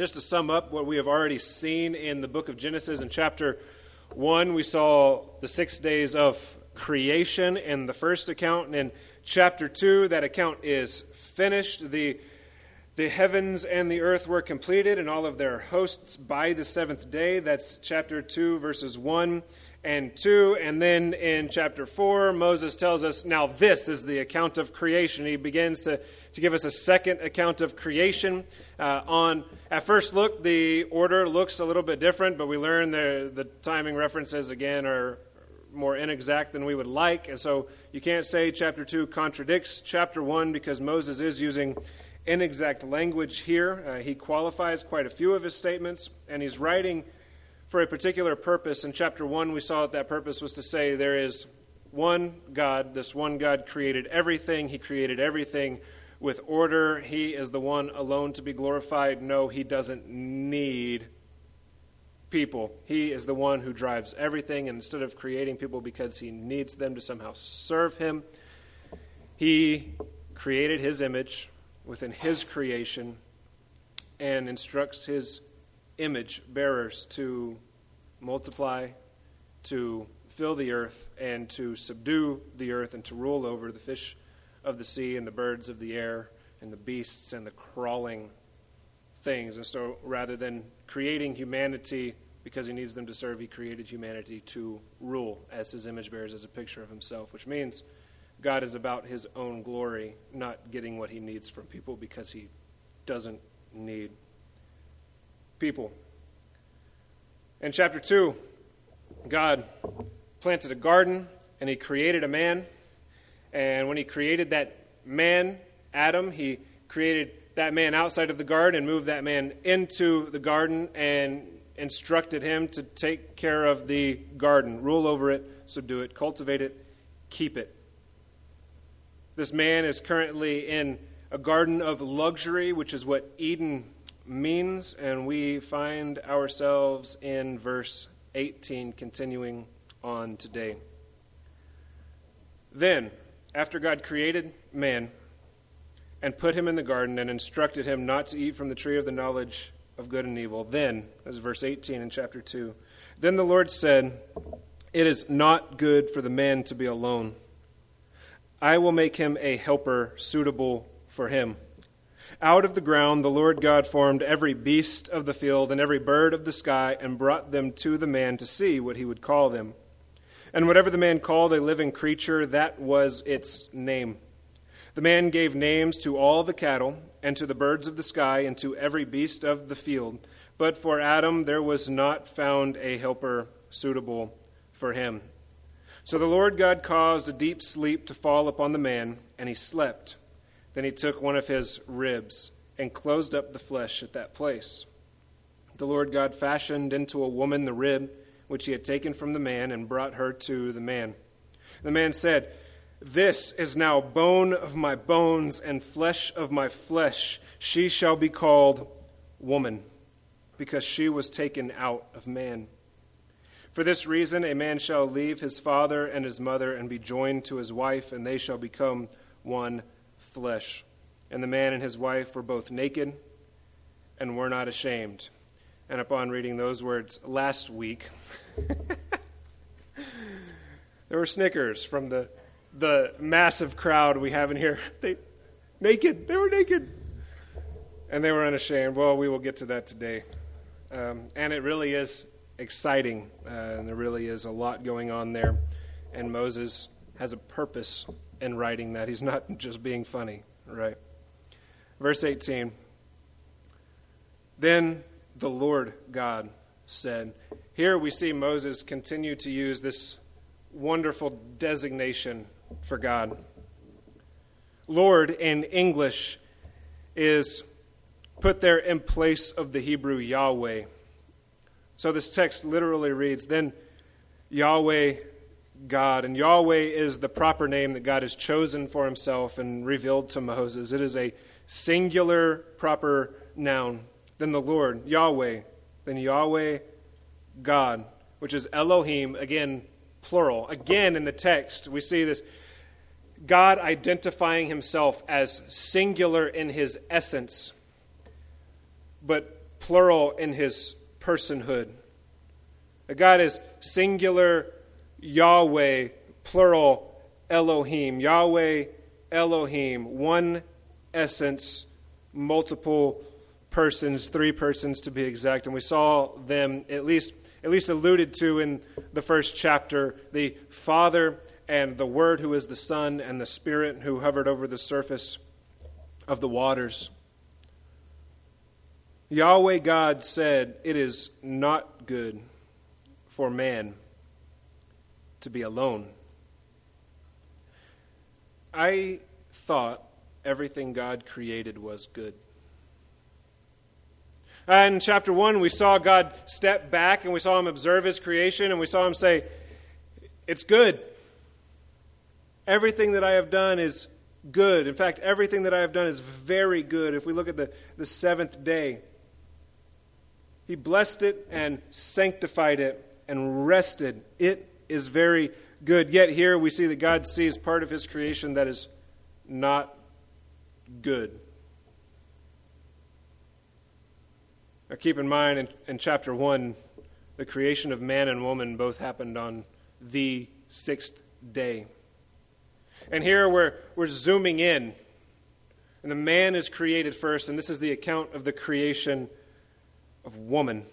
just to sum up what we have already seen in the book of Genesis, in chapter 1, we saw the six days of creation in the first account. And in chapter 2, that account is finished. The, the heavens and the earth were completed, and all of their hosts by the seventh day. That's chapter 2, verses 1 and 2. And then in chapter 4, Moses tells us, now this is the account of creation. He begins to, to give us a second account of creation. Uh, on at first look, the order looks a little bit different, but we learn the, the timing references again are more inexact than we would like. And so you can't say chapter 2 contradicts chapter 1 because Moses is using inexact language here. Uh, he qualifies quite a few of his statements, and he's writing for a particular purpose. In chapter 1, we saw that that purpose was to say there is one God. This one God created everything, He created everything with order. He is the one alone to be glorified. No, He doesn't need people. He is the one who drives everything, and instead of creating people because He needs them to somehow serve Him, He created His image within His creation and instructs His image bearers to multiply, to fill the earth, and to subdue the earth, and to rule over the fish of the sea, and the birds of the air, and the beasts, and the crawling things. And so rather than creating humanity because he needs them to serve, he created humanity to rule as his image bearers, as a picture of himself, which means God is about his own glory, not getting what he needs from people because he doesn't need people. In chapter 2, God planted a garden and he created a man. And when he created that man, Adam, he created that man outside of the garden and moved that man into the garden and instructed him to take care of the garden, rule over it, subdue it, cultivate it, keep it. This man is currently in a garden of luxury, which is what Eden means, and we find ourselves in verse 18, continuing on today. Then, after God created man and put him in the garden and instructed him not to eat from the tree of the knowledge of good and evil, then, as verse 18 in chapter 2, then the Lord said, It is not good for the man to be alone. I will make him a helper suitable for him. Out of the ground the Lord God formed every beast of the field and every bird of the sky and brought them to the man to see what he would call them. And whatever the man called a living creature, that was its name. The man gave names to all the cattle, and to the birds of the sky, and to every beast of the field. But for Adam there was not found a helper suitable for him. So the Lord God caused a deep sleep to fall upon the man, and he slept. Then he took one of his ribs and closed up the flesh at that place. The Lord God fashioned into a woman the rib which he had taken from the man and brought her to the man. The man said, This is now bone of my bones and flesh of my flesh. She shall be called woman, because she was taken out of man. For this reason, a man shall leave his father and his mother and be joined to his wife, and they shall become one flesh. And the man and his wife were both naked and were not ashamed. And upon reading those words last week, there were snickers from the, the massive crowd we have in here. They, naked, they were naked. And they were unashamed. Well, we will get to that today. Um, and it really is exciting, uh, and there really is a lot going on there. And Moses has a purpose in writing that. He's not just being funny, right? Verse 18 Then the Lord God said, Here we see Moses continue to use this wonderful designation for God. Lord in English is put there in place of the Hebrew Yahweh. So this text literally reads Then Yahweh God. And Yahweh is the proper name that God has chosen for himself and revealed to Moses. It is a singular proper noun. Then the Lord, Yahweh. Then Yahweh, God, which is Elohim, again, plural. Again, in the text, we see this God identifying himself as singular in his essence, but plural in his personhood. God is singular Yahweh, plural Elohim. Yahweh, Elohim, one essence, multiple persons, three persons to be exact. And we saw them at least at least alluded to in the first chapter, the Father and the Word who is the Son and the Spirit who hovered over the surface of the waters. Yahweh God said, It is not good for man to be alone. I thought everything God created was good. In chapter 1, we saw God step back and we saw him observe his creation and we saw him say, It's good. Everything that I have done is good. In fact, everything that I have done is very good. If we look at the, the seventh day, he blessed it and sanctified it and rested. It is very good. Yet here we see that God sees part of his creation that is not good. Now keep in mind in, in chapter 1, the creation of man and woman both happened on the sixth day. And here we're, we're zooming in. And the man is created first, and this is the account of the creation of woman.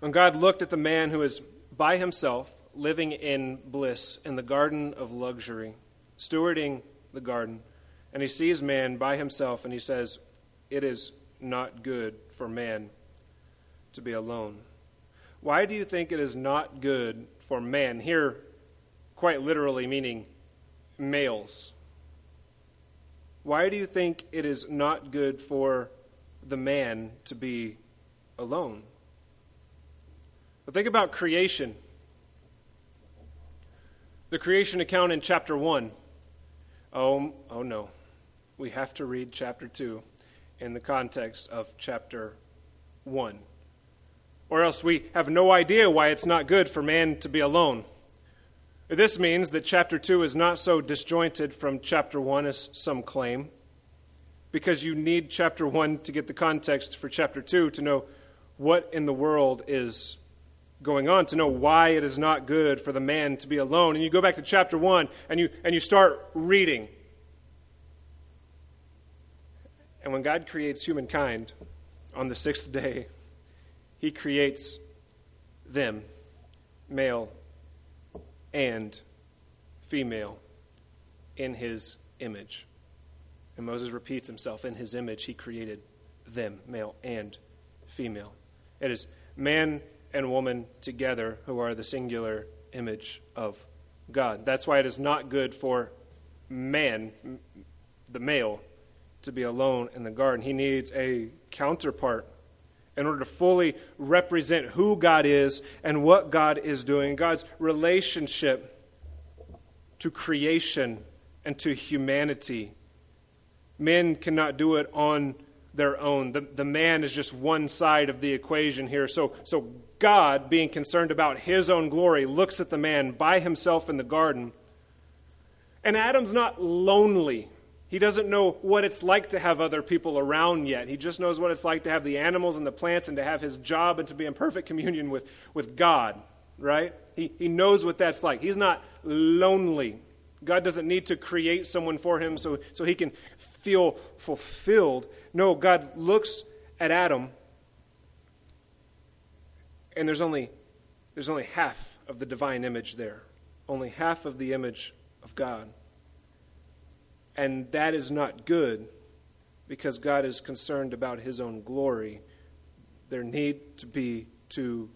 When God looked at the man who is by himself, living in bliss in the garden of luxury, stewarding the garden, and he sees man by himself and he says, It is not good for man to be alone. Why do you think it is not good for man? Here, quite literally meaning males. Why do you think it is not good for the man to be alone? But think about creation. The creation account in chapter 1. Oh, oh no we have to read chapter 2 in the context of chapter 1. Or else we have no idea why it's not good for man to be alone. This means that chapter 2 is not so disjointed from chapter 1 as some claim, because you need chapter 1 to get the context for chapter 2 to know what in the world is going on, to know why it is not good for the man to be alone. And you go back to chapter 1 and you, and you start reading. And when God creates humankind on the sixth day, he creates them, male and female, in his image. And Moses repeats himself in his image, he created them, male and female. It is man and woman together who are the singular image of God. That's why it is not good for man, the male, to be alone in the garden. He needs a counterpart in order to fully represent who God is and what God is doing, God's relationship to creation and to humanity. Men cannot do it on their own. The, the man is just one side of the equation here. So, so God, being concerned about his own glory, looks at the man by himself in the garden. And Adam's not lonely he doesn't know what it's like to have other people around yet. He just knows what it's like to have the animals and the plants and to have his job and to be in perfect communion with, with God, right? He, he knows what that's like. He's not lonely. God doesn't need to create someone for him so, so he can feel fulfilled. No, God looks at Adam, and there's only, there's only half of the divine image there, only half of the image of God. And that is not good because God is concerned about his own glory. There need to be two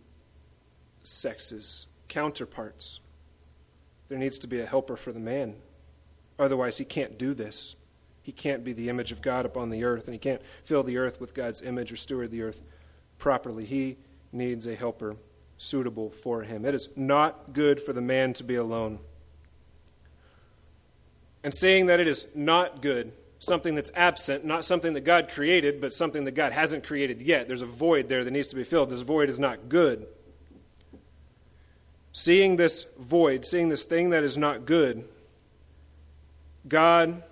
sexes, counterparts. There needs to be a helper for the man. Otherwise, he can't do this. He can't be the image of God upon the earth, and he can't fill the earth with God's image or steward the earth properly. He needs a helper suitable for him. It is not good for the man to be alone and saying that it is not good, something that's absent, not something that God created, but something that God hasn't created yet. There's a void there that needs to be filled. This void is not good. Seeing this void, seeing this thing that is not good, God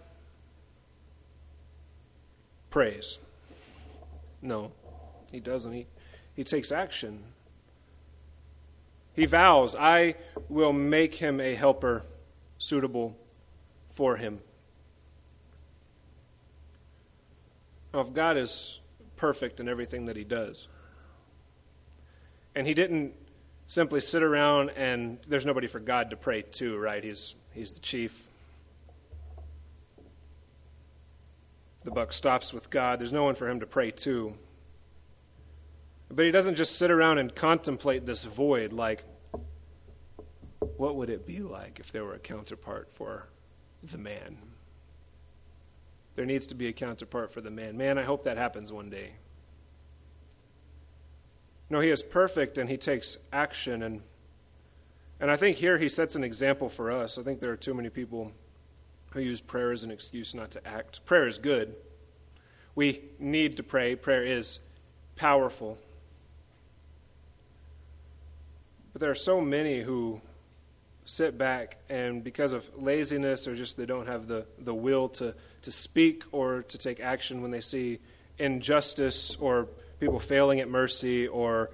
prays. No, he doesn't. He, he takes action. He vows, I will make him a helper suitable for him. Now, if God is perfect in everything that he does, and he didn't simply sit around and there's nobody for God to pray to, right? He's, he's the chief. The buck stops with God. There's no one for him to pray to. But he doesn't just sit around and contemplate this void like, what would it be like if there were a counterpart for the man? There needs to be a counterpart for the man. Man, I hope that happens one day. No, he is perfect and he takes action. And, and I think here he sets an example for us. I think there are too many people who use prayer as an excuse not to act. Prayer is good. We need to pray, prayer is powerful. But there are so many who sit back and because of laziness or just they don't have the, the will to, to speak or to take action when they see injustice or people failing at mercy or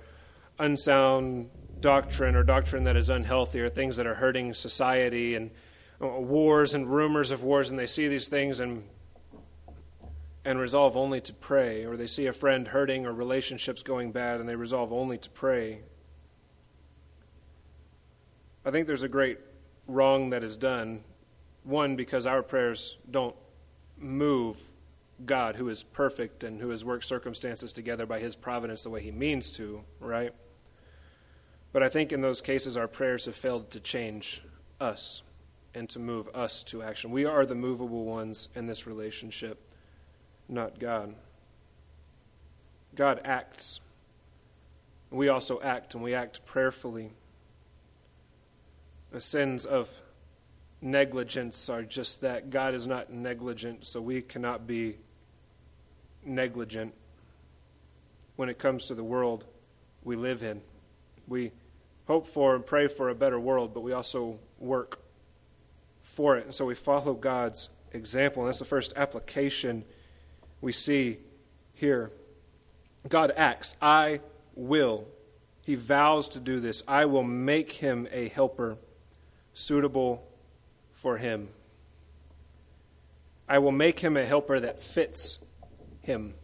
unsound doctrine or doctrine that is unhealthy or things that are hurting society and uh, wars and rumors of wars and they see these things and and resolve only to pray or they see a friend hurting or relationships going bad and they resolve only to pray I think there's a great wrong that is done. One, because our prayers don't move God, who is perfect and who has worked circumstances together by his providence the way he means to, right? But I think in those cases, our prayers have failed to change us and to move us to action. We are the movable ones in this relationship, not God. God acts. We also act, and we act prayerfully. The sins of negligence are just that. God is not negligent, so we cannot be negligent when it comes to the world we live in. We hope for and pray for a better world, but we also work for it. And so we follow God's example. And that's the first application we see here. God acts, I will. He vows to do this. I will make him a helper suitable for him. I will make him a helper that fits him.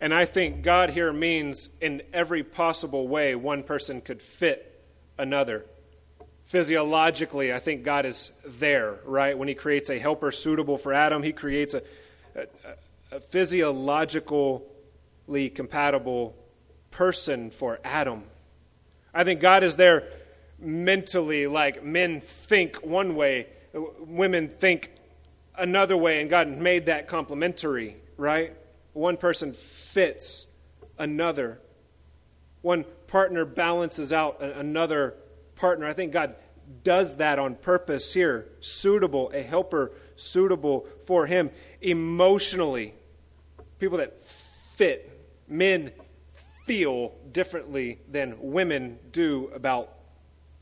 And I think God here means in every possible way one person could fit another. Physiologically, I think God is there, right? When he creates a helper suitable for Adam, he creates a, a, a physiologically compatible person for Adam. I think God is there mentally like men think one way, women think another way, and God made that complementary, right? One person fits another. One partner balances out another partner. I think God does that on purpose here. Suitable, a helper suitable for him. Emotionally, people that fit, men feel differently than women do about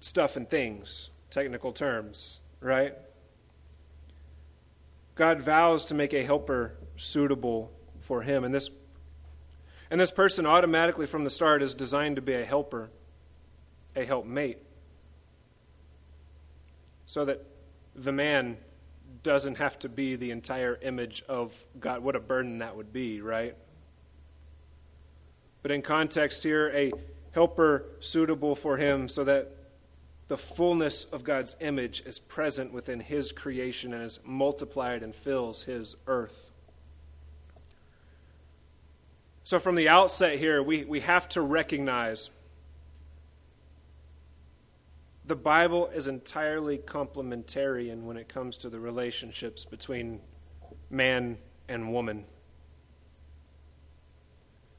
stuff and things, technical terms, right? God vows to make a helper suitable for him. And this, and this person automatically from the start is designed to be a helper, a helpmate, so that the man doesn't have to be the entire image of God. What a burden that would be, right? But in context here, a helper suitable for him so that the fullness of God's image is present within His creation and is multiplied and fills His earth. So, from the outset here, we, we have to recognize the Bible is entirely complementarian when it comes to the relationships between man and woman.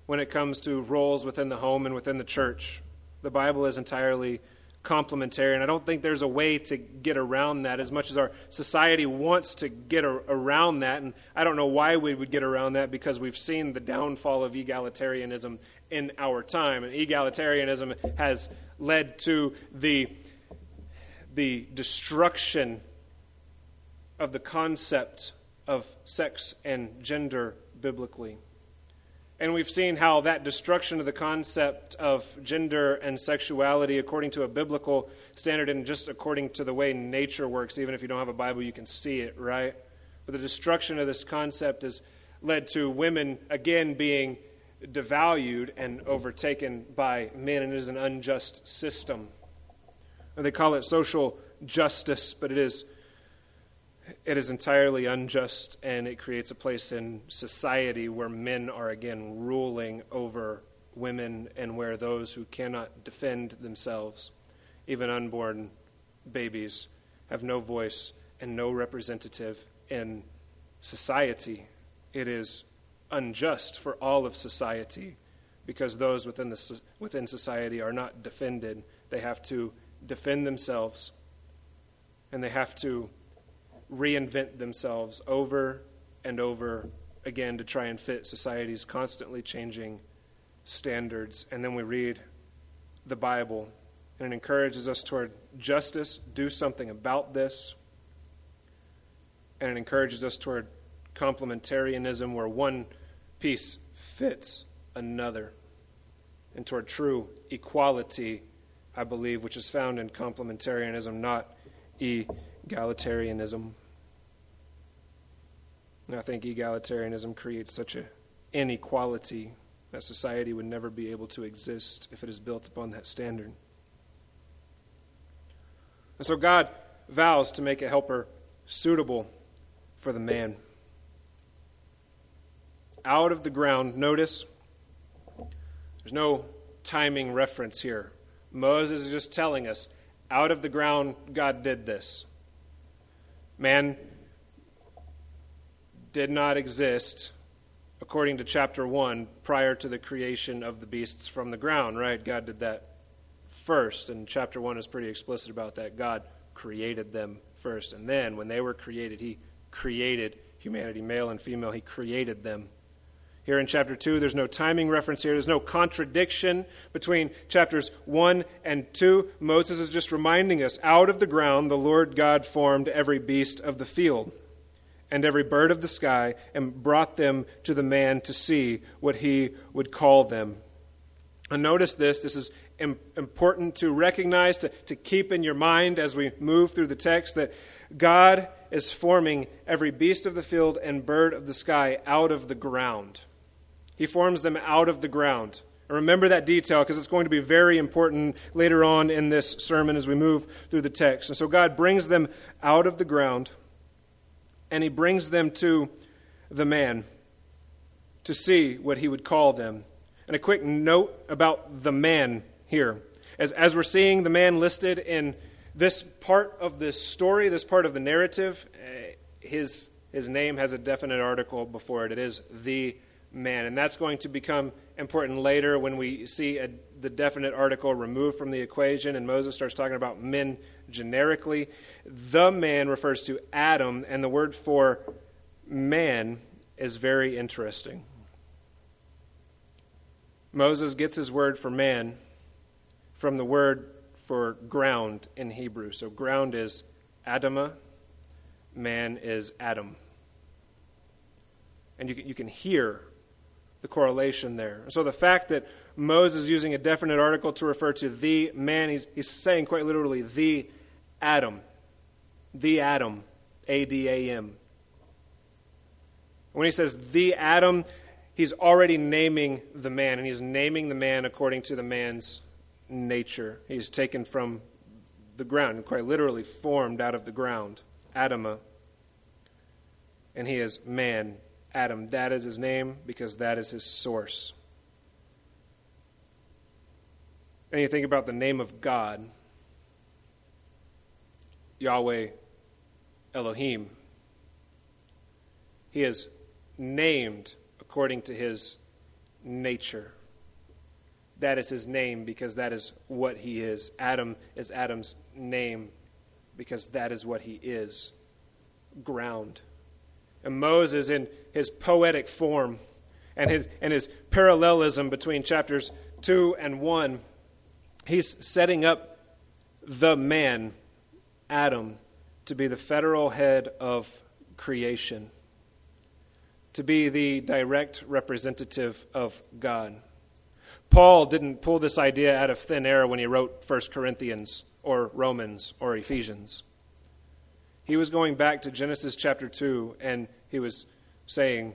When it comes to roles within the home and within the church, the Bible is entirely complementary. And I don't think there's a way to get around that as much as our society wants to get a, around that. And I don't know why we would get around that because we've seen the downfall of egalitarianism in our time. And egalitarianism has led to the, the destruction of the concept of sex and gender biblically. And we've seen how that destruction of the concept of gender and sexuality, according to a biblical standard and just according to the way nature works, even if you don't have a Bible, you can see it, right? But the destruction of this concept has led to women, again, being devalued and overtaken by men, and it is an unjust system. They call it social justice, but it is it is entirely unjust and it creates a place in society where men are again ruling over women and where those who cannot defend themselves, even unborn babies, have no voice and no representative in society. It is unjust for all of society because those within, the, within society are not defended. They have to defend themselves and they have to reinvent themselves over and over again to try and fit society's constantly changing standards. And then we read the Bible, and it encourages us toward justice, do something about this. And it encourages us toward complementarianism, where one piece fits another, and toward true equality, I believe, which is found in complementarianism, not egalitarianism. And I think egalitarianism creates such an inequality that society would never be able to exist if it is built upon that standard. And so God vows to make a helper suitable for the man. Out of the ground, notice there's no timing reference here. Moses is just telling us out of the ground, God did this. Man did not exist, according to chapter 1, prior to the creation of the beasts from the ground, right? God did that first, and chapter 1 is pretty explicit about that. God created them first, and then when they were created, He created humanity, male and female, He created them. Here in chapter 2, there's no timing reference here. There's no contradiction between chapters 1 and 2. Moses is just reminding us out of the ground, the Lord God formed every beast of the field and every bird of the sky and brought them to the man to see what he would call them. And notice this, this is important to recognize, to, to keep in your mind as we move through the text, that God is forming every beast of the field and bird of the sky out of the ground. He forms them out of the ground. And remember that detail because it's going to be very important later on in this sermon as we move through the text. And so God brings them out of the ground and he brings them to the man to see what he would call them. And a quick note about the man here. As, as we're seeing the man listed in this part of this story, this part of the narrative, uh, his, his name has a definite article before it. It is the man. And that's going to become important later when we see a, the definite article removed from the equation and Moses starts talking about men generically. The man refers to Adam, and the word for man is very interesting. Moses gets his word for man from the word for ground in Hebrew. So ground is Adamah, man is Adam. And you you can hear the correlation there. So the fact that Moses using a definite article to refer to the man, he's, he's saying quite literally the Adam. The Adam. A D A M. When he says the Adam, he's already naming the man, and he's naming the man according to the man's nature. He's taken from the ground, quite literally formed out of the ground. Adama. And he is man, Adam. That is his name because that is his source. And you think about the name of God. Yahweh Elohim. He is named according to his nature. That is his name because that is what he is. Adam is Adam's name because that is what he is ground. And Moses, in his poetic form and his, and his parallelism between chapters 2 and 1, he's setting up the man Adam to be the federal head of creation. to be the direct representative of God. Paul didn't pull this idea out of thin air when he wrote 1 Corinthians or Romans or Ephesians. He was going back to Genesis chapter 2 and he was saying,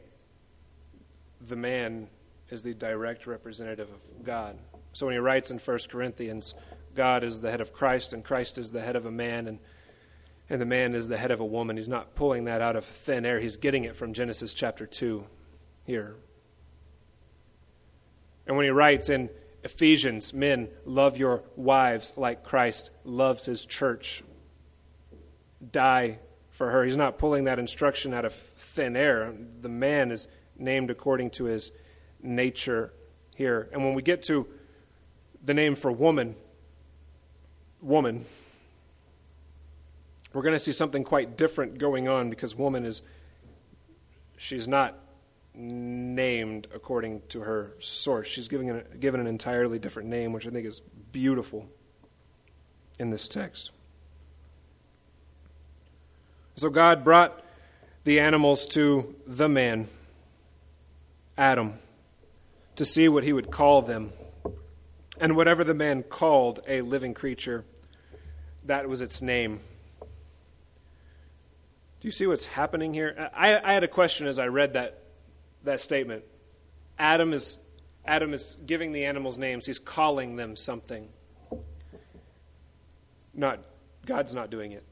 the man is the direct representative of God. So when he writes in 1 Corinthians, God is the head of Christ and Christ is the head of a man and and the man is the head of a woman. He's not pulling that out of thin air. He's getting it from Genesis chapter 2 here. And when he writes in Ephesians, men, love your wives like Christ loves his church. Die for her. He's not pulling that instruction out of thin air. The man is named according to his nature here. And when we get to the name for woman, woman, we're going to see something quite different going on because woman is, she's not named according to her source. She's given an, given an entirely different name, which I think is beautiful in this text. So God brought the animals to the man Adam to see what he would call them. And whatever the man called a living creature, that was its name. Do you see what's happening here? I, I had a question as I read that, that statement. Adam is, Adam is giving the animals names, he's calling them something. Not, God's not doing it.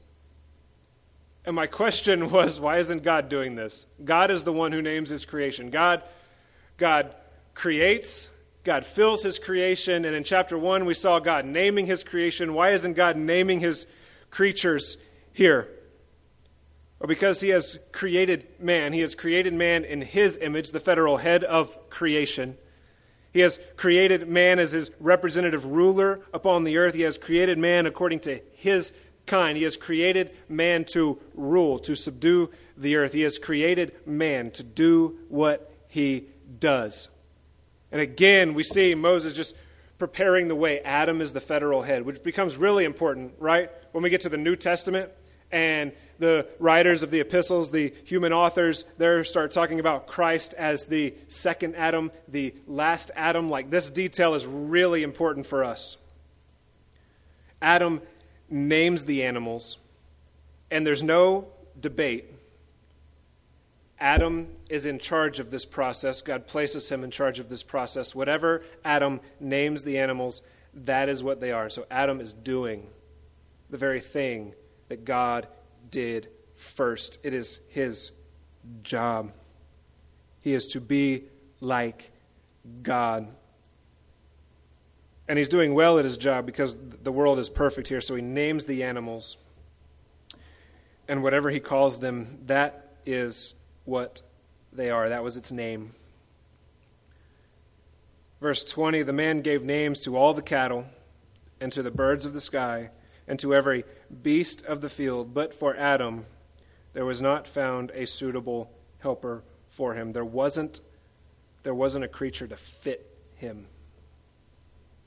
And my question was, why isn't God doing this? God is the one who names his creation. God God creates, God fills his creation, and in chapter 1 we saw God naming his creation. Why isn't God naming his creatures here? Or because he has created man. He has created man in his image, the federal head of creation. He has created man as his representative ruler upon the earth. He has created man according to his kind. He has created man to rule, to subdue the earth. He has created man to do what he does. And again, we see Moses just preparing the way. Adam is the federal head, which becomes really important, right? When we get to the New Testament and the writers of the epistles, the human authors, they start talking about Christ as the second Adam, the last Adam. Like this detail is really important for us. Adam names the animals, and there's no debate Adam is in charge of this process. God places him in charge of this process. Whatever Adam names the animals, that is what they are. So Adam is doing the very thing that God did first. It is his job. He is to be like God. And he's doing well at his job because the world is perfect here. So he names the animals. And whatever he calls them, that is what they are. That was its name. Verse 20 The man gave names to all the cattle, and to the birds of the sky, and to every beast of the field. But for Adam, there was not found a suitable helper for him. There wasn't, there wasn't a creature to fit him,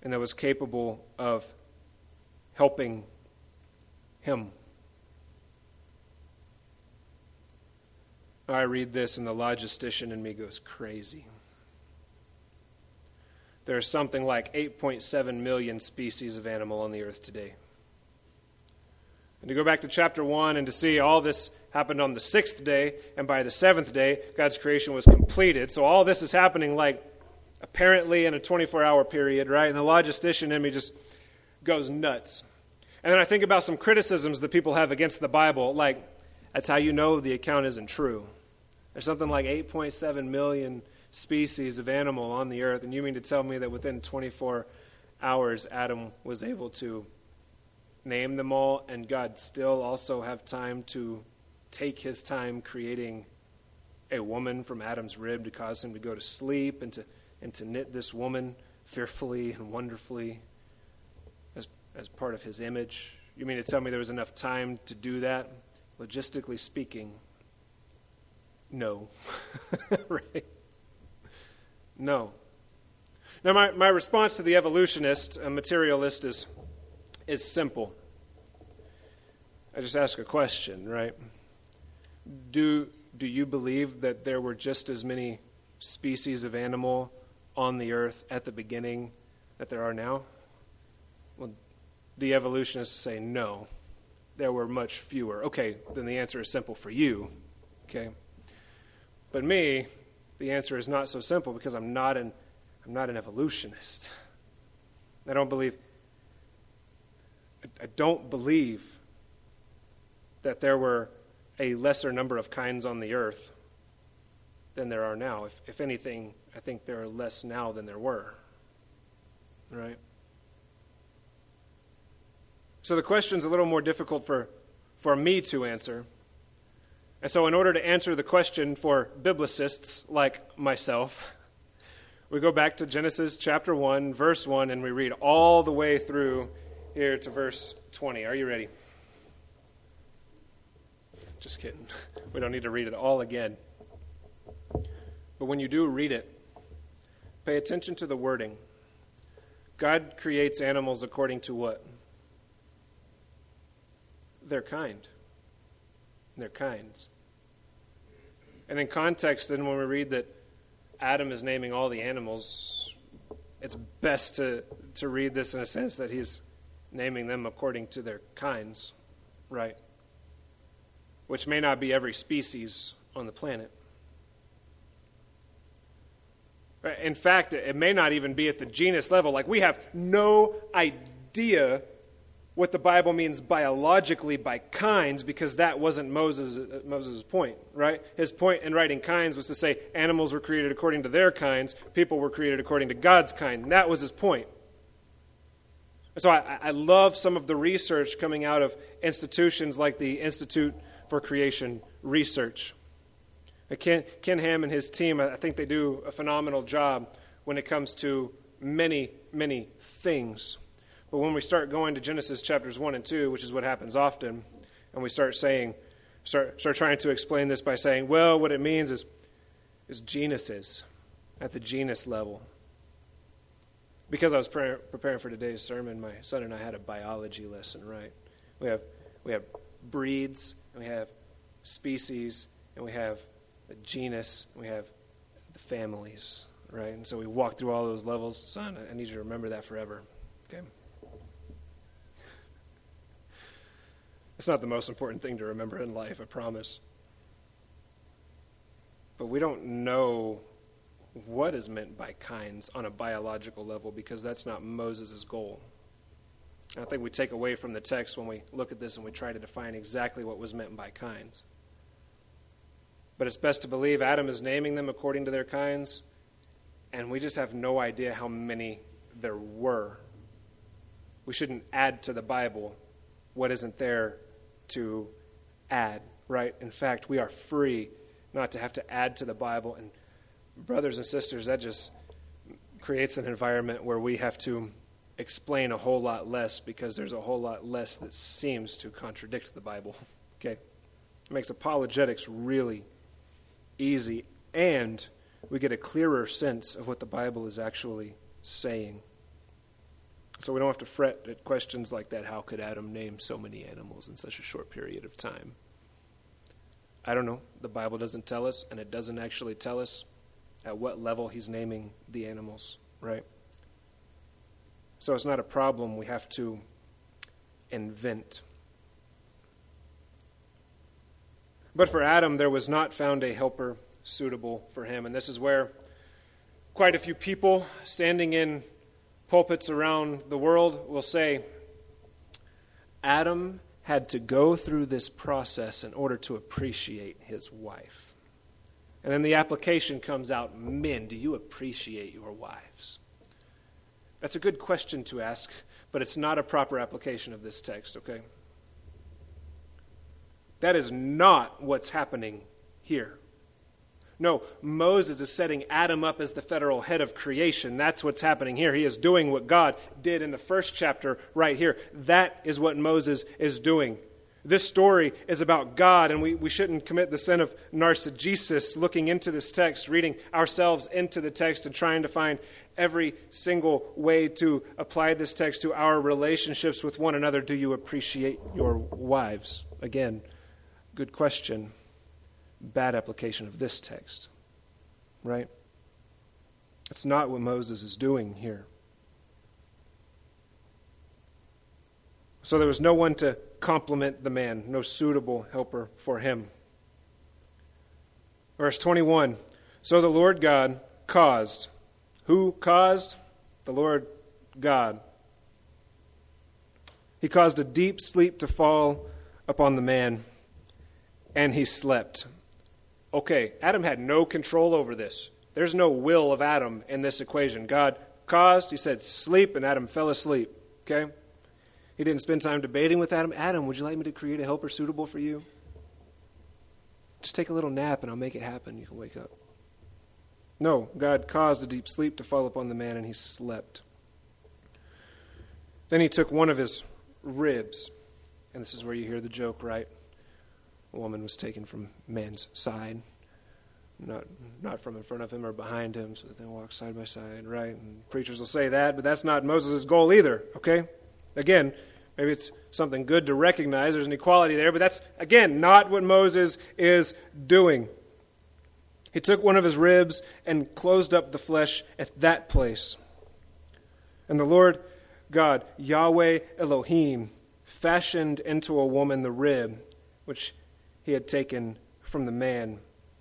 and that was capable of helping him. I read this, and the logistician in me goes crazy. There are something like 8.7 million species of animal on the earth today. And to go back to chapter 1 and to see all this happened on the sixth day, and by the seventh day, God's creation was completed. So all this is happening like apparently in a 24 hour period, right? And the logistician in me just goes nuts. And then I think about some criticisms that people have against the Bible, like, that's how you know the account isn't true. There's something like 8.7 million species of animal on the earth, and you mean to tell me that within 24 hours Adam was able to name them all, and God still also have time to take his time creating a woman from Adam's rib to cause him to go to sleep and to, and to knit this woman fearfully and wonderfully as, as part of his image? You mean to tell me there was enough time to do that? Logistically speaking, no. right? No. Now, my, my response to the evolutionist and materialist is, is simple. I just ask a question, right? Do, do you believe that there were just as many species of animal on the earth at the beginning that there are now? Well, the evolutionists say no. There were much fewer. Okay, then the answer is simple for you. Okay? But me, the answer is not so simple because I'm not an I'm not an evolutionist. I don't believe I don't believe that there were a lesser number of kinds on the earth than there are now. If, if anything, I think there are less now than there were. Right? So the question's a little more difficult for, for me to answer. And so, in order to answer the question for biblicists like myself, we go back to Genesis chapter 1, verse 1, and we read all the way through here to verse 20. Are you ready? Just kidding. We don't need to read it all again. But when you do read it, pay attention to the wording. God creates animals according to what? Their kind. Their kinds. And in context, then, when we read that Adam is naming all the animals, it's best to, to read this in a sense that he's naming them according to their kinds, right? which may not be every species on the planet. In fact, it may not even be at the genus level. Like, we have no idea what the Bible means biologically by kinds because that wasn't Moses' uh, Moses' point, right? His point in writing kinds was to say animals were created according to their kinds, people were created according to God's kind. And that was his point. So I, I love some of the research coming out of institutions like the Institute for creation research. Uh, Ken, Ken Ham and his team, I think they do a phenomenal job when it comes to many, many things. But when we start going to Genesis chapters 1 and 2, which is what happens often, and we start saying, start, start trying to explain this by saying, well, what it means is, is genuses at the genus level. Because I was pre- preparing for today's sermon, my son and I had a biology lesson, right? We have, we have breeds, and we have species, and we have the genus, and we have the families, right? And so we walk through all those levels. Son, I need you to remember that forever, okay? It's not the most important thing to remember in life, I promise. But we don't know what is meant by kinds on a biological level because that's not Moses' goal. I think we take away from the text when we look at this and we try to define exactly what was meant by kinds. But it's best to believe Adam is naming them according to their kinds, and we just have no idea how many there were. We shouldn't add to the Bible what isn't there to add, right? In fact, we are free not to have to add to the Bible. And, brothers and sisters, that just creates an environment where we have to explain a whole lot less because there's a whole lot less that seems to contradict the Bible. Okay? It makes apologetics really easy, and we get a clearer sense of what the Bible is actually saying. So we don't have to fret at questions like that. How could Adam name so many animals in such a short period of time? I don't know. The Bible doesn't tell us, and it doesn't actually tell us at what level he's naming the animals, right? So it's not a problem we have to invent. But for Adam, there was not found a helper suitable for him. And this is where quite a few people standing in pulpits around the world will say Adam had to go through this process in order to appreciate his wife. And then the application comes out men, do you appreciate your wives? That's a good question to ask, but it's not a proper application of this text, okay? That is not what's happening here. No, Moses is setting Adam up as the federal head of creation. That's what's happening here. He is doing what God did in the first chapter right here. That is what Moses is doing. This story is about God, and we, we shouldn't commit the sin of narcigesis looking into this text, reading ourselves into the text, and trying to find every single way to apply this text to our relationships with one another. Do you appreciate your wives? Again, good question. Bad application of this text, right? It's not what Moses is doing here. So there was no one to complement the man, no suitable helper for him. Verse 21 So the Lord God caused. Who caused? The Lord God. He caused a deep sleep to fall upon the man, and he slept. Okay, Adam had no control over this. There's no will of Adam in this equation. God caused, he said, sleep, and Adam fell asleep. Okay? He didn't spend time debating with Adam. Adam, would you like me to create a helper suitable for you? Just take a little nap and I'll make it happen. You can wake up. No, God caused a deep sleep to fall upon the man and he slept. Then he took one of his ribs. And this is where you hear the joke, right? A woman was taken from man's side, not, not from in front of him or behind him, so that they walk side by side, right? And preachers will say that, but that's not Moses' goal either, okay? Again, maybe it's something good to recognize. There's an equality there, but that's, again, not what Moses is doing. He took one of his ribs and closed up the flesh at that place. And the Lord God, Yahweh Elohim, fashioned into a woman the rib which he had taken from the man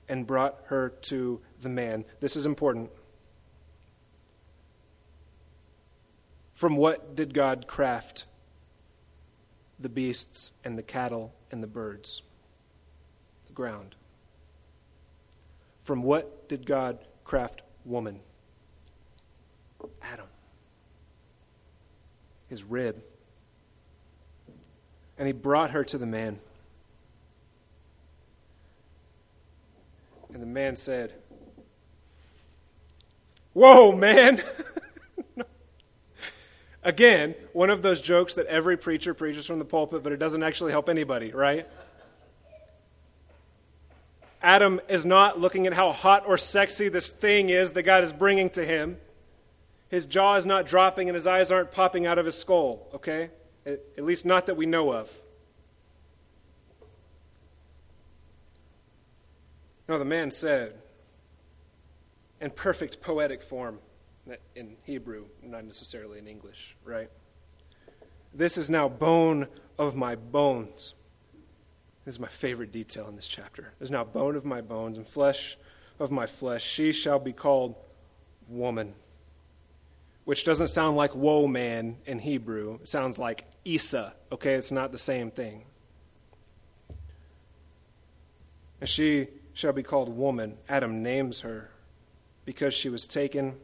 and brought her to the man. This is important. From what did God craft the beasts and the cattle and the birds? The ground. From what did God craft woman? Adam. His rib. And he brought her to the man. And the man said, Whoa, man! Again, one of those jokes that every preacher preaches from the pulpit, but it doesn't actually help anybody, right? Adam is not looking at how hot or sexy this thing is that God is bringing to him. His jaw is not dropping and his eyes aren't popping out of his skull, okay? At least not that we know of. No, the man said, in perfect poetic form, in Hebrew, not necessarily in English, right? This is now bone of my bones. This is my favorite detail in this chapter. There's now bone of my bones and flesh of my flesh. She shall be called woman, which doesn't sound like woe man in Hebrew. It sounds like Isa, okay? It's not the same thing. And she shall be called woman. Adam names her because she was taken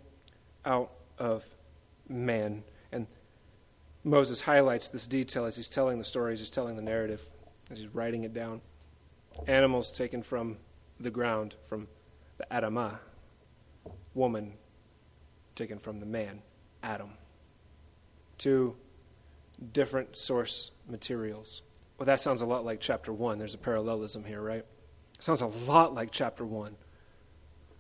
out of man. And Moses highlights this detail as he's telling the story, as he's telling the narrative, as he's writing it down. Animals taken from the ground, from the Adamah. Woman taken from the man, Adam. Two different source materials. Well, that sounds a lot like chapter 1. There's a parallelism here, right? Sounds a lot like chapter 1.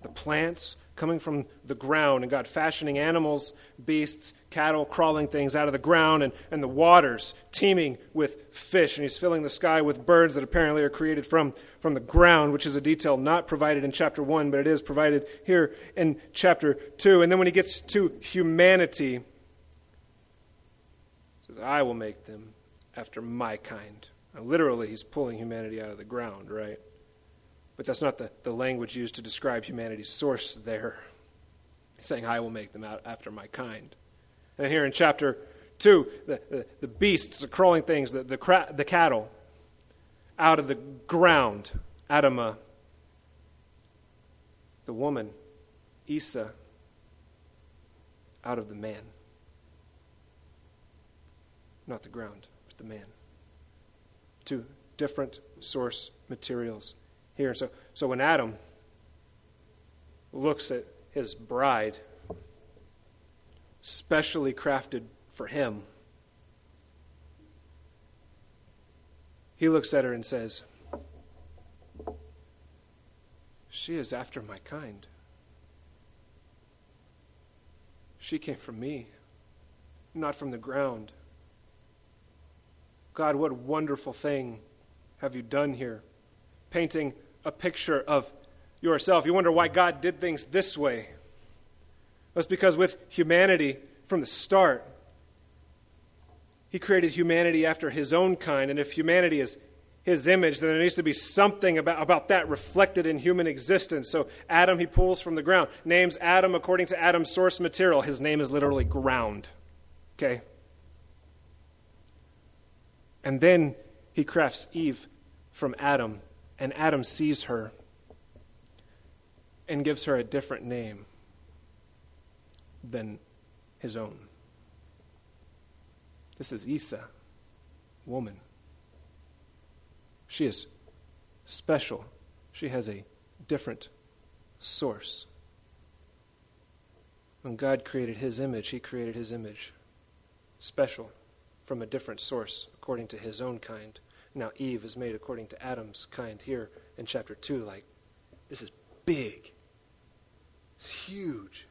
The plants coming from the ground, and God fashioning animals, beasts, cattle, crawling things out of the ground, and, and the waters teeming with fish. And He's filling the sky with birds that apparently are created from, from the ground, which is a detail not provided in chapter 1, but it is provided here in chapter 2. And then when He gets to humanity, says, I will make them after my kind. Now, literally, He's pulling humanity out of the ground, right? But that's not the, the language used to describe humanity's source there. Saying, I will make them out after my kind. And here in chapter 2, the, the, the beasts, the crawling things, the, the, cra- the cattle, out of the ground, Adamah. Uh, the woman, Isa, out of the man. Not the ground, but the man. Two different source materials here. So, so when Adam looks at his bride, specially crafted for him, he looks at her and says, She is after my kind. She came from me, not from the ground. God, what wonderful thing have you done here? Painting a picture of yourself. You wonder why God did things this way. That's because with humanity from the start, He created humanity after His own kind. And if humanity is His image, then there needs to be something about, about that reflected in human existence. So Adam, He pulls from the ground. Names Adam according to Adam's source material. His name is literally ground. Okay? And then He crafts Eve from Adam, and Adam sees her and gives her a different name than his own. This is Isa, woman. She is special. She has a different source. When God created his image, he created his image special from a different source according to his own kind. Now, Eve is made according to Adam's kind here in chapter 2. Like, this is big, it's huge.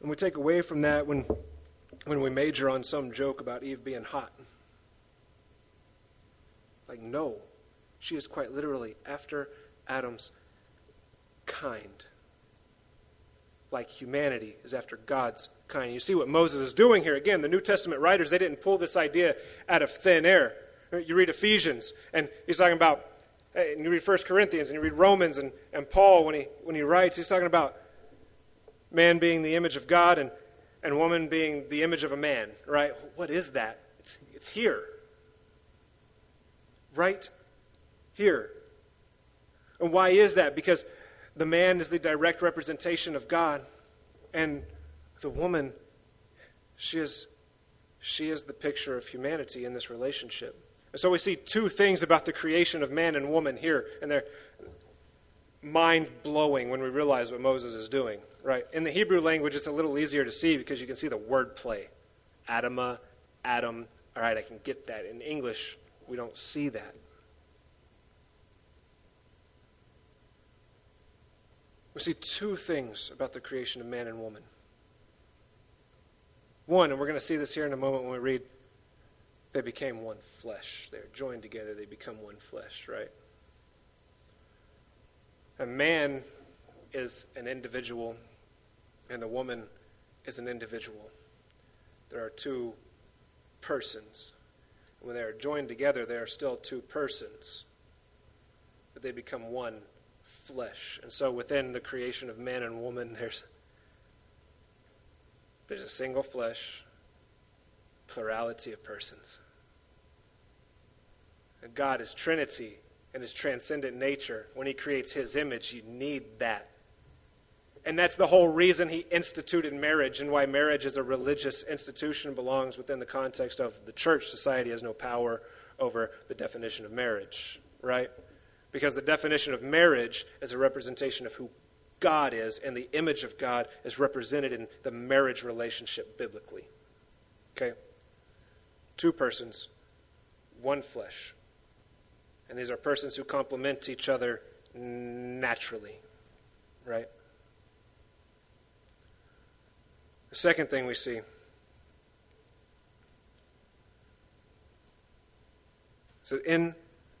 And we take away from that when, when we major on some joke about Eve being hot. Like, no, she is quite literally after Adam's kind. Like humanity is after God's kind. You see what Moses is doing here. Again, the New Testament writers, they didn't pull this idea out of thin air. You read Ephesians, and he's talking about, and you read 1 Corinthians, and you read Romans, and, and Paul, when he, when he writes, he's talking about man being the image of God and, and woman being the image of a man, right? What is that? It's, it's here. Right here. And why is that? Because the man is the direct representation of God, and the woman, she is, she is the picture of humanity in this relationship. And so we see two things about the creation of man and woman here, and they're mind blowing when we realize what Moses is doing right? In the Hebrew language, it's a little easier to see because you can see the word play. Adamah, Adam. All right, I can get that. In English, we don't see that. We see two things about the creation of man and woman. One, and we're going to see this here in a moment when we read, they became one flesh. They're joined together, they become one flesh, right? A man is an individual and the woman is an individual. There are two persons. When they are joined together, they are still two persons, but they become one flesh. And so within the creation of man and woman, there's, there's a single flesh, plurality of persons. And God is Trinity in his transcendent nature. When he creates his image, you need that and that's the whole reason he instituted marriage and why marriage as a religious institution belongs within the context of the church. Society has no power over the definition of marriage, right? Because the definition of marriage is a representation of who God is, and the image of God is represented in the marriage relationship biblically. Okay? Two persons, one flesh. And these are persons who complement each other naturally, right? The second thing we see is that in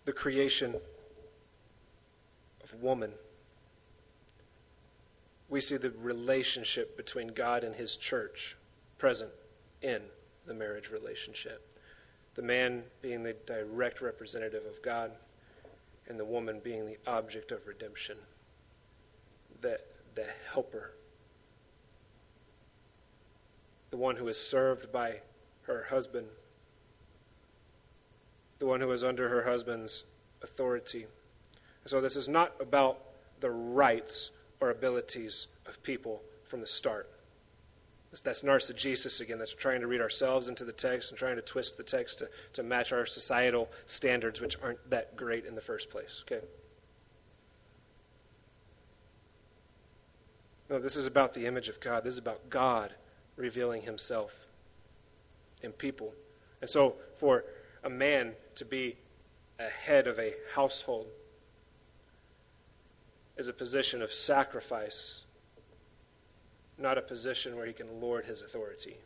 the creation woman, we see the relationship between God and his church present in the marriage relationship. The man being the direct representative of God, and the woman being the object of redemption, the, the helper the one who is served by her husband, the one who is under her husband's authority. So this is not about the rights or abilities of people from the start. That's narcissism again. That's trying to read ourselves into the text and trying to twist the text to, to match our societal standards, which aren't that great in the first place. Okay? No, this is about the image of God. This is about God revealing himself in people. And so, for a man to be a head of a household is a position of sacrifice, not a position where he can lord his authority.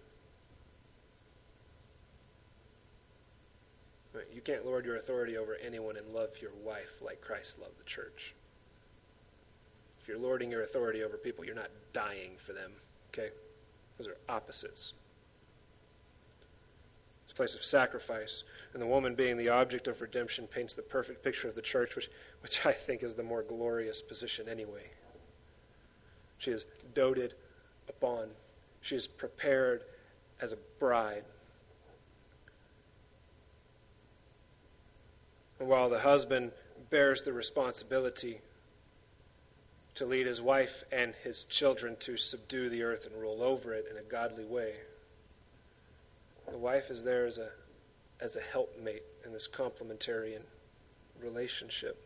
You can't lord your authority over anyone and love your wife like Christ loved the church. If you're lording your authority over people, you're not dying for them. Okay? Those are opposites. Place of sacrifice. And the woman being the object of redemption paints the perfect picture of the church, which, which I think is the more glorious position anyway. She is doted upon, she is prepared as a bride. And while the husband bears the responsibility to lead his wife and his children to subdue the earth and rule over it in a godly way, the wife is there as a, as a helpmate in this complementarian relationship.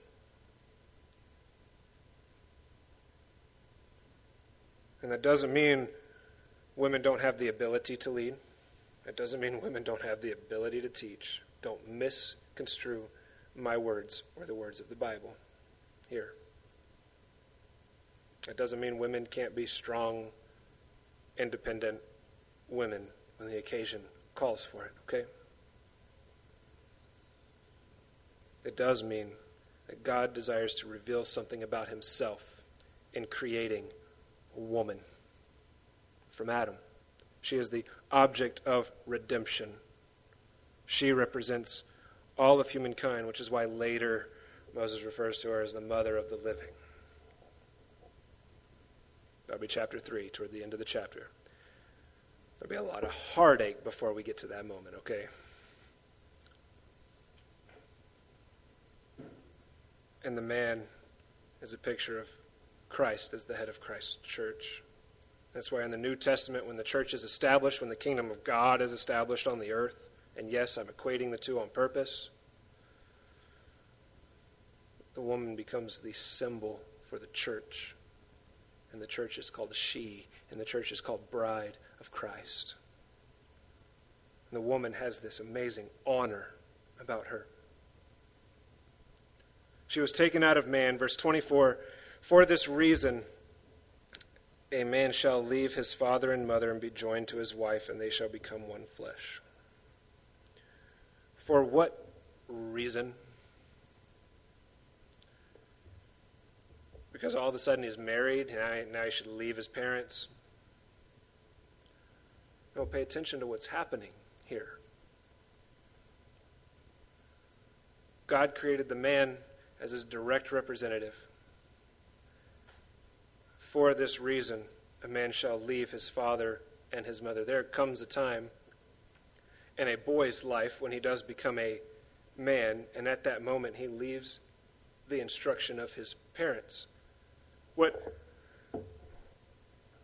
And that doesn't mean women don't have the ability to lead. It doesn't mean women don't have the ability to teach. Don't misconstrue my words or the words of the Bible here. It doesn't mean women can't be strong, independent women when the occasion calls for it, okay? It does mean that God desires to reveal something about himself in creating a woman from Adam. She is the object of redemption. She represents all of humankind, which is why later Moses refers to her as the mother of the living. That'll be chapter 3, toward the end of the chapter. There'll be a lot of heartache before we get to that moment, okay? And the man is a picture of Christ as the head of Christ's church. That's why in the New Testament, when the church is established, when the kingdom of God is established on the earth, and yes, I'm equating the two on purpose, the woman becomes the symbol for the church. And the church is called she, and the church is called bride of Christ. And the woman has this amazing honor about her. She was taken out of man, verse 24 for this reason, a man shall leave his father and mother and be joined to his wife, and they shall become one flesh. For what reason? Because all of a sudden he's married, and now he should leave his parents. No, pay attention to what's happening here. God created the man as his direct representative. For this reason, a man shall leave his father and his mother. There comes a time in a boy's life when he does become a man, and at that moment he leaves the instruction of his parents. What,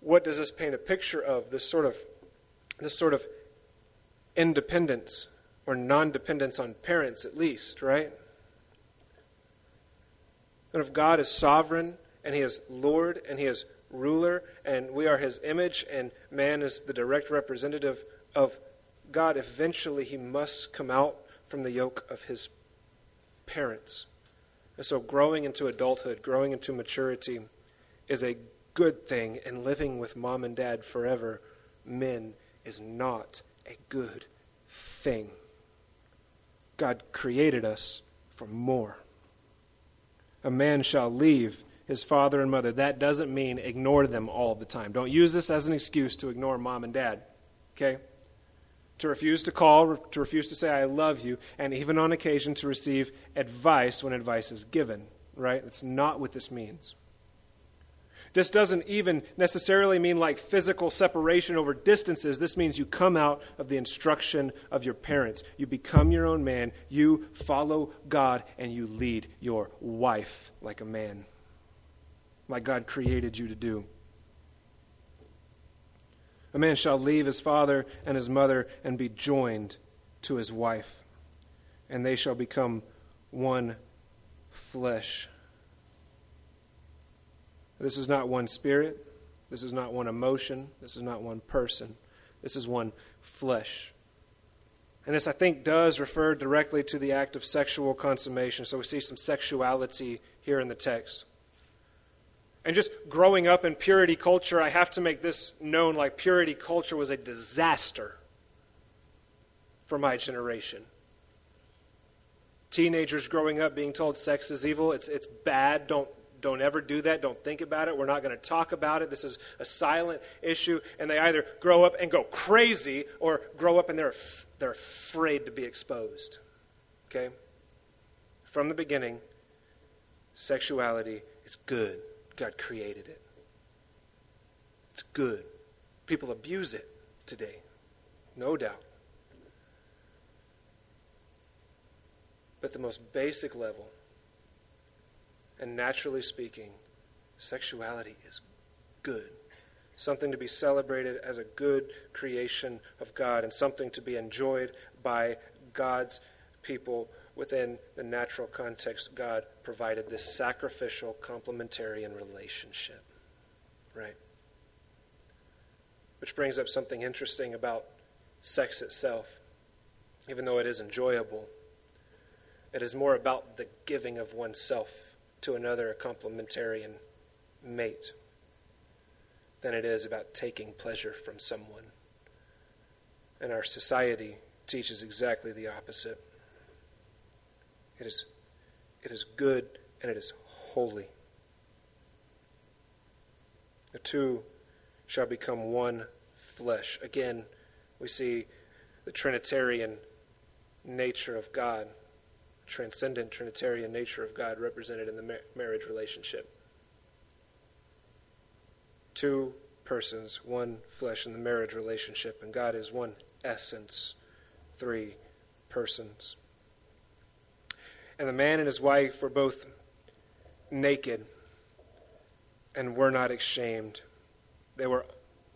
what does this paint a picture of? This sort of, this sort of independence or non dependence on parents, at least, right? And if God is sovereign and he is Lord and he is ruler, and we are his image, and man is the direct representative of God, eventually he must come out from the yoke of his parents. And so, growing into adulthood, growing into maturity, is a good thing, and living with mom and dad forever, men, is not a good thing. God created us for more. A man shall leave his father and mother. That doesn't mean ignore them all the time. Don't use this as an excuse to ignore mom and dad. Okay? To refuse to call, to refuse to say, I love you, and even on occasion to receive advice when advice is given. Right? That's not what this means. This doesn't even necessarily mean like physical separation over distances. This means you come out of the instruction of your parents. You become your own man. You follow God and you lead your wife like a man like God created you to do. A man shall leave his father and his mother and be joined to his wife, and they shall become one flesh. This is not one spirit. This is not one emotion. This is not one person. This is one flesh. And this, I think, does refer directly to the act of sexual consummation. So we see some sexuality here in the text. And just growing up in purity culture, I have to make this known like purity culture was a disaster for my generation. teenagers growing up being told sex is evil. It's, it's bad. Don't, don't ever do that. Don't think about it. We're not going to talk about it. This is a silent issue. And they either grow up and go crazy or grow up and they're, they're afraid to be exposed. Okay? From the beginning, sexuality is good. God created it. It's good. People abuse it today, no doubt. But the most basic level, and naturally speaking, sexuality is good. Something to be celebrated as a good creation of God and something to be enjoyed by God's people within the natural context God provided this sacrificial complementarian relationship. Right? Which brings up something interesting about sex itself. Even though it is enjoyable, it is more about the giving of oneself to another a complementarian mate than it is about taking pleasure from someone. And our society teaches exactly the opposite. It is, it is good and it is holy. The two shall become one flesh. Again, we see the Trinitarian nature of God, transcendent Trinitarian nature of God represented in the mar- marriage relationship. Two persons, one flesh in the marriage relationship, and God is one essence, three persons. And the man and his wife were both naked and were not ashamed. They were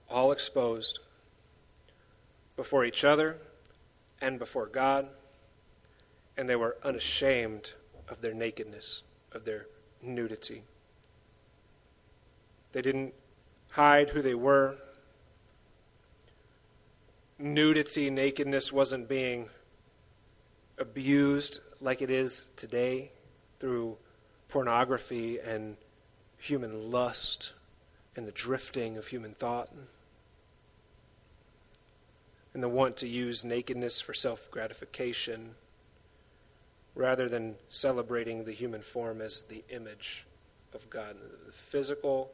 all exposed before each other and before God, and they were unashamed of their nakedness, of their nudity. They didn't hide who they were. Nudity, nakedness wasn't being abused like it is today through pornography and human lust and the drifting of human thought and the want to use nakedness for self gratification rather than celebrating the human form as the image of God, the physical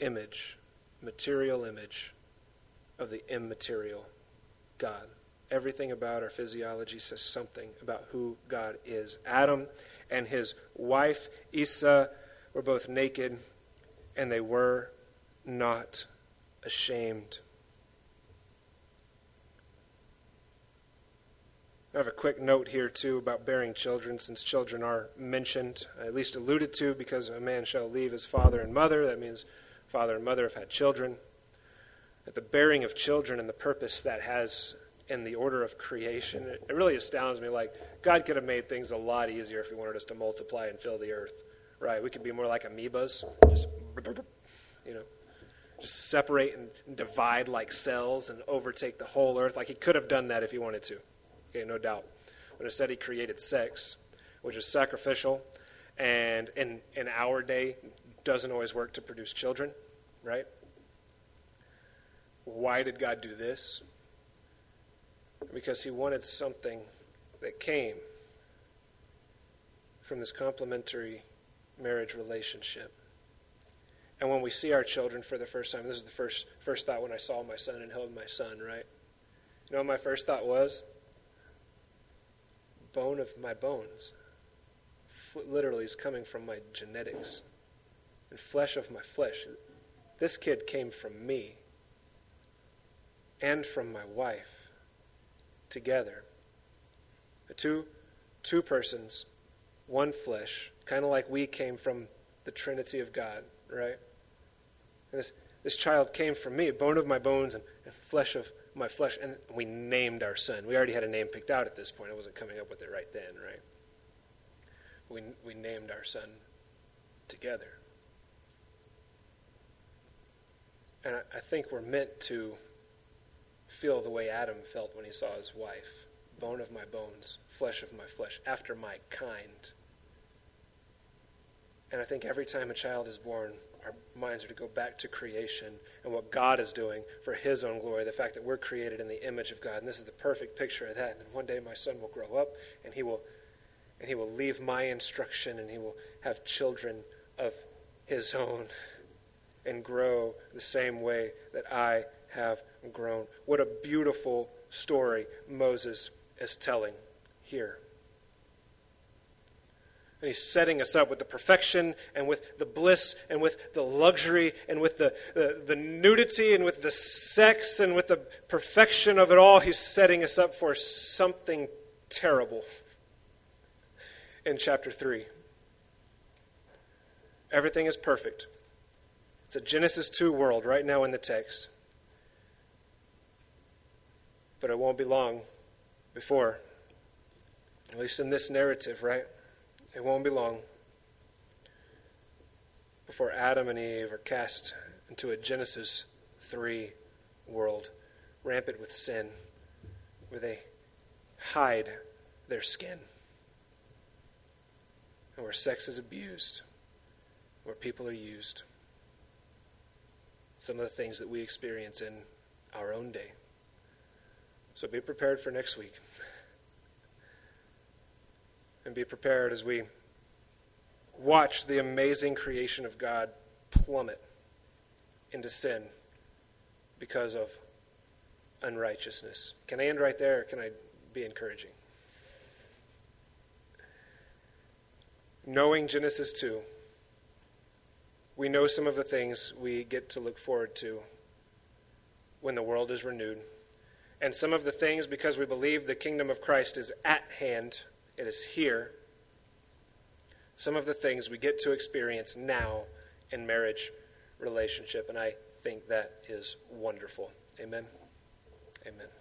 image, material image of the immaterial God. Everything about our physiology says something about who God is. Adam and his wife, Esau, were both naked, and they were not ashamed. I have a quick note here, too, about bearing children, since children are mentioned, at least alluded to, because a man shall leave his father and mother. That means father and mother have had children. That the bearing of children and the purpose that has in the order of creation. It, really astounds me. Like, God could have made things a lot easier if He wanted us to multiply and fill the earth, right? We could be more like amoebas, just, you know, just separate and divide like cells and overtake the whole earth. Like, He could have done that if He wanted to. Okay, no doubt. But instead, He created sex, which is sacrificial, and in, in our day, doesn't always work to produce children, right? Why did God do this? because he wanted something that came from this complementary marriage relationship. And when we see our children for the first time, this is the first, first thought when I saw my son and held my son, right? You know what my first thought was? Bone of my bones. Literally is coming from my genetics. And flesh of my flesh. This kid came from me and from my wife together. Two, two persons, one flesh, kind of like we came from the Trinity of God, right? And this, this child came from me, bone of my bones and, and flesh of my flesh, and we named our son. We already had a name picked out at this point. I wasn't coming up with it right then, right? We, we named our son together. And I, I think we're meant to feel the way Adam felt when he saw his wife bone of my bones, flesh of my flesh, after my kind. And I think every time a child is born, our minds are to go back to creation and what God is doing for His own glory, the fact that we're created in the image of God. And this is the perfect picture of that. And one day my son will grow up and he will and he will leave my instruction, and he will have children of his own and grow the same way that I have grown. What a beautiful story Moses is telling here. And he's setting us up with the perfection and with the bliss and with the luxury and with the, the, the, nudity and with the sex and with the perfection of it all. He's setting us up for something terrible in chapter 3. Everything is perfect. It's a Genesis 2 world right now in the text. But it won't be long before, at least in this narrative, right? It won't be long before Adam and Eve are cast into a Genesis 3 world, rampant with sin, where they hide their skin, and where sex is abused, where people are used. Some of the things that we experience in our own day. So be prepared for next week and be prepared as we watch the amazing creation of God plummet into sin because of unrighteousness. Can I end right there or can I be encouraging? Knowing Genesis 2, we know some of the things we get to look forward to when the world is renewed. And some of the things, because we believe the kingdom of Christ is at hand, it is here. Some of the things we get to experience now in marriage relationship, and I think that is wonderful. Amen. Amen.